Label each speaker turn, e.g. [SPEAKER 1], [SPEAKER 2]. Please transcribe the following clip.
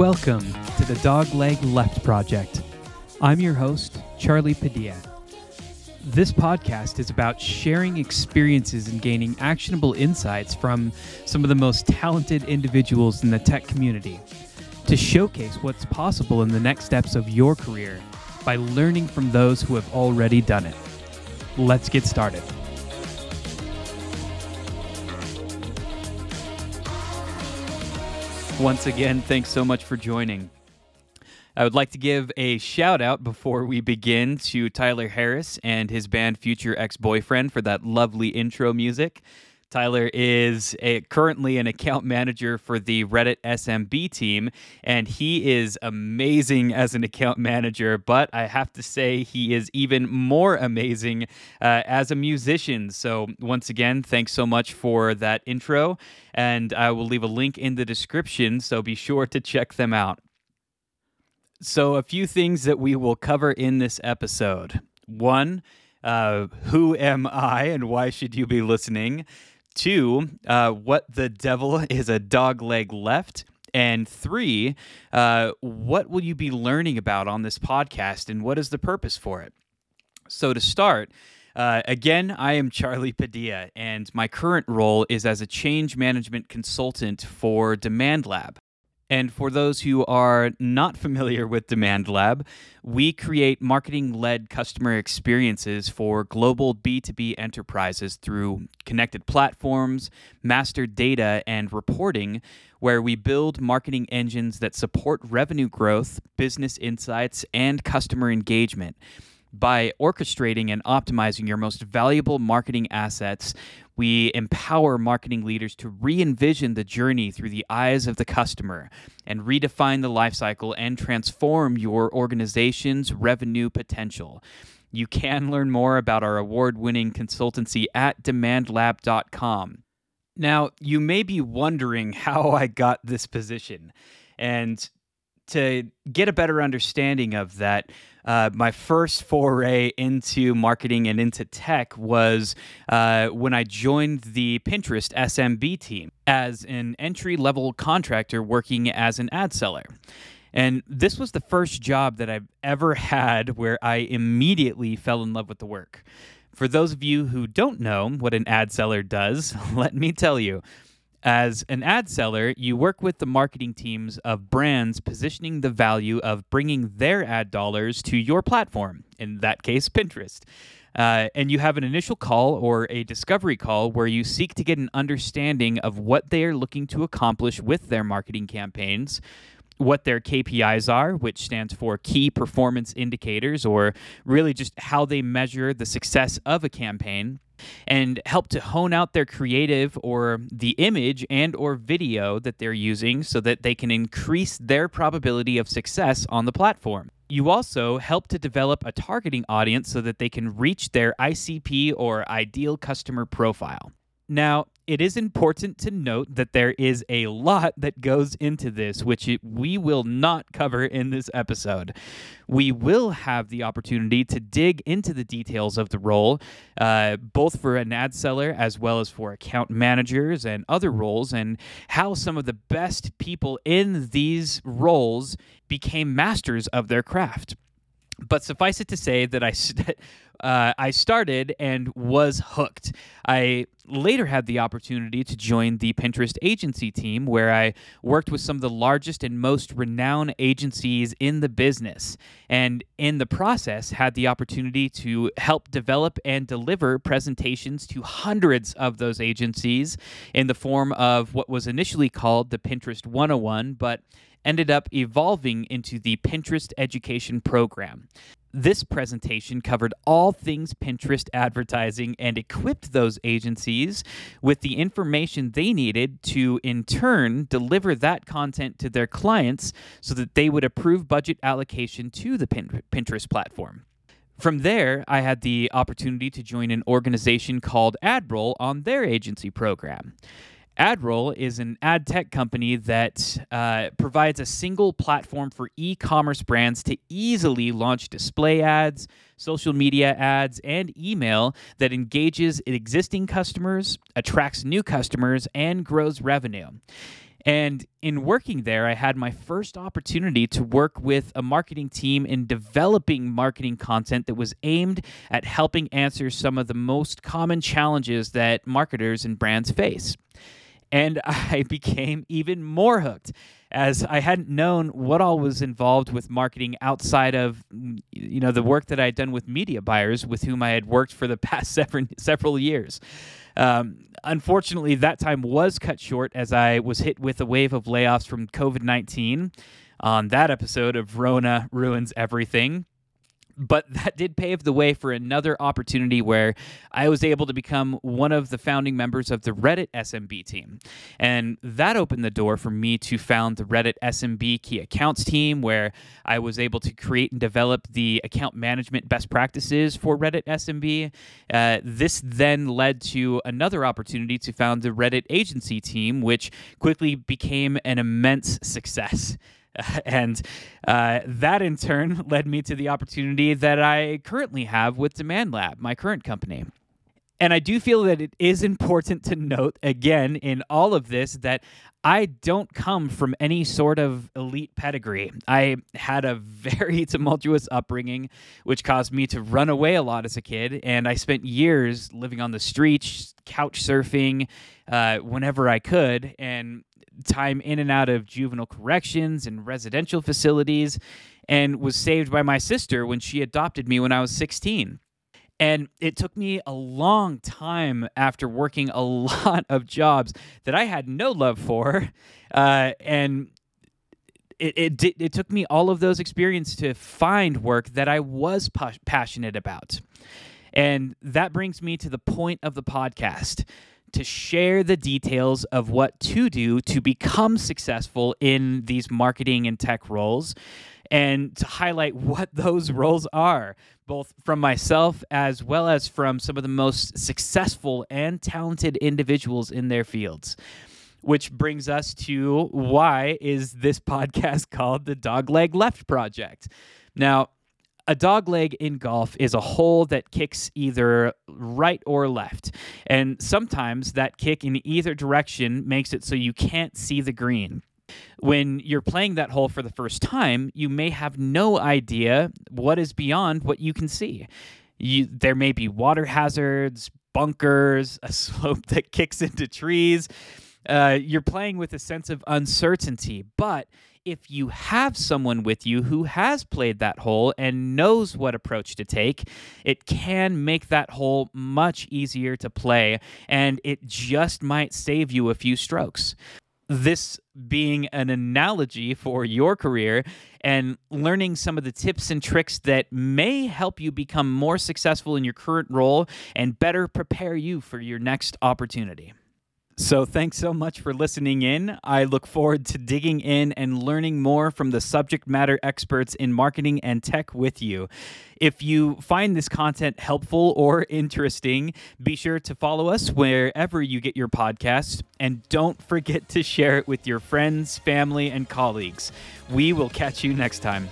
[SPEAKER 1] Welcome to the Dogleg Left Project. I'm your host, Charlie Padilla. This podcast is about sharing experiences and gaining actionable insights from some of the most talented individuals in the tech community to showcase what's possible in the next steps of your career by learning from those who have already done it. Let's get started. Once again, thanks so much for joining. I would like to give a shout out before we begin to Tyler Harris and his band Future Ex Boyfriend for that lovely intro music. Tyler is a, currently an account manager for the Reddit SMB team, and he is amazing as an account manager. But I have to say, he is even more amazing uh, as a musician. So, once again, thanks so much for that intro. And I will leave a link in the description, so be sure to check them out. So, a few things that we will cover in this episode. One, uh, who am I and why should you be listening? Two, uh, what the devil is a dog leg left? And three, uh, what will you be learning about on this podcast and what is the purpose for it? So, to start, uh, again, I am Charlie Padilla, and my current role is as a change management consultant for Demand Lab. And for those who are not familiar with Demand Lab, we create marketing led customer experiences for global B2B enterprises through connected platforms, master data, and reporting, where we build marketing engines that support revenue growth, business insights, and customer engagement. By orchestrating and optimizing your most valuable marketing assets, we empower marketing leaders to re envision the journey through the eyes of the customer and redefine the lifecycle and transform your organization's revenue potential. You can learn more about our award winning consultancy at demandlab.com. Now, you may be wondering how I got this position. And to get a better understanding of that, uh, my first foray into marketing and into tech was uh, when I joined the Pinterest SMB team as an entry level contractor working as an ad seller. And this was the first job that I've ever had where I immediately fell in love with the work. For those of you who don't know what an ad seller does, let me tell you. As an ad seller, you work with the marketing teams of brands positioning the value of bringing their ad dollars to your platform, in that case, Pinterest. Uh, and you have an initial call or a discovery call where you seek to get an understanding of what they are looking to accomplish with their marketing campaigns, what their KPIs are, which stands for key performance indicators, or really just how they measure the success of a campaign and help to hone out their creative or the image and or video that they're using so that they can increase their probability of success on the platform. You also help to develop a targeting audience so that they can reach their ICP or ideal customer profile. Now, it is important to note that there is a lot that goes into this, which it, we will not cover in this episode. We will have the opportunity to dig into the details of the role, uh, both for an ad seller as well as for account managers and other roles, and how some of the best people in these roles became masters of their craft. But suffice it to say that I, st- uh, I started and was hooked. I later had the opportunity to join the Pinterest agency team, where I worked with some of the largest and most renowned agencies in the business. And in the process, had the opportunity to help develop and deliver presentations to hundreds of those agencies in the form of what was initially called the Pinterest 101, but ended up evolving into the Pinterest Education Program. This presentation covered all things Pinterest advertising and equipped those agencies with the information they needed to, in turn, deliver that content to their clients so that they would approve budget allocation to the Pinterest platform. From there, I had the opportunity to join an organization called AdRoll on their agency program. AdRoll is an ad tech company that uh, provides a single platform for e commerce brands to easily launch display ads, social media ads, and email that engages existing customers, attracts new customers, and grows revenue. And in working there, I had my first opportunity to work with a marketing team in developing marketing content that was aimed at helping answer some of the most common challenges that marketers and brands face. And I became even more hooked as I hadn't known what all was involved with marketing outside of you know the work that I had done with media buyers with whom I had worked for the past several several years. Um, unfortunately, that time was cut short as I was hit with a wave of layoffs from COVID 19 on that episode of Rona Ruins Everything but that did pave the way for another opportunity where I was able to become one of the founding members of the Reddit SMB team. And that opened the door for me to found the Reddit SMB key accounts team, where I was able to create and develop the account management best practices for Reddit SMB. Uh, this then led to another opportunity to found the Reddit agency team, which quickly became an immense success. and uh, that in turn led me to the opportunity that I currently have with Demand Lab, my current company. And I do feel that it is important to note again in all of this that I don't come from any sort of elite pedigree. I had a very tumultuous upbringing, which caused me to run away a lot as a kid. And I spent years living on the streets, couch surfing uh, whenever I could. And time in and out of juvenile corrections and residential facilities and was saved by my sister when she adopted me when I was 16. And it took me a long time after working a lot of jobs that I had no love for. Uh, and it, it, it took me all of those experiences to find work that I was pa- passionate about. And that brings me to the point of the podcast to share the details of what to do to become successful in these marketing and tech roles and to highlight what those roles are, both from myself as well as from some of the most successful and talented individuals in their fields. Which brings us to why is this podcast called the Dogleg Left Project? Now, a dog leg in golf is a hole that kicks either right or left. And sometimes that kick in either direction makes it so you can't see the green. When you're playing that hole for the first time, you may have no idea what is beyond what you can see. You, there may be water hazards, bunkers, a slope that kicks into trees. Uh, you're playing with a sense of uncertainty, but if you have someone with you who has played that hole and knows what approach to take, it can make that hole much easier to play, and it just might save you a few strokes. This being an analogy for your career and learning some of the tips and tricks that may help you become more successful in your current role and better prepare you for your next opportunity. So, thanks so much for listening in. I look forward to digging in and learning more from the subject matter experts in marketing and tech with you. If you find this content helpful or interesting, be sure to follow us wherever you get your podcasts and don't forget to share it with your friends, family, and colleagues. We will catch you next time.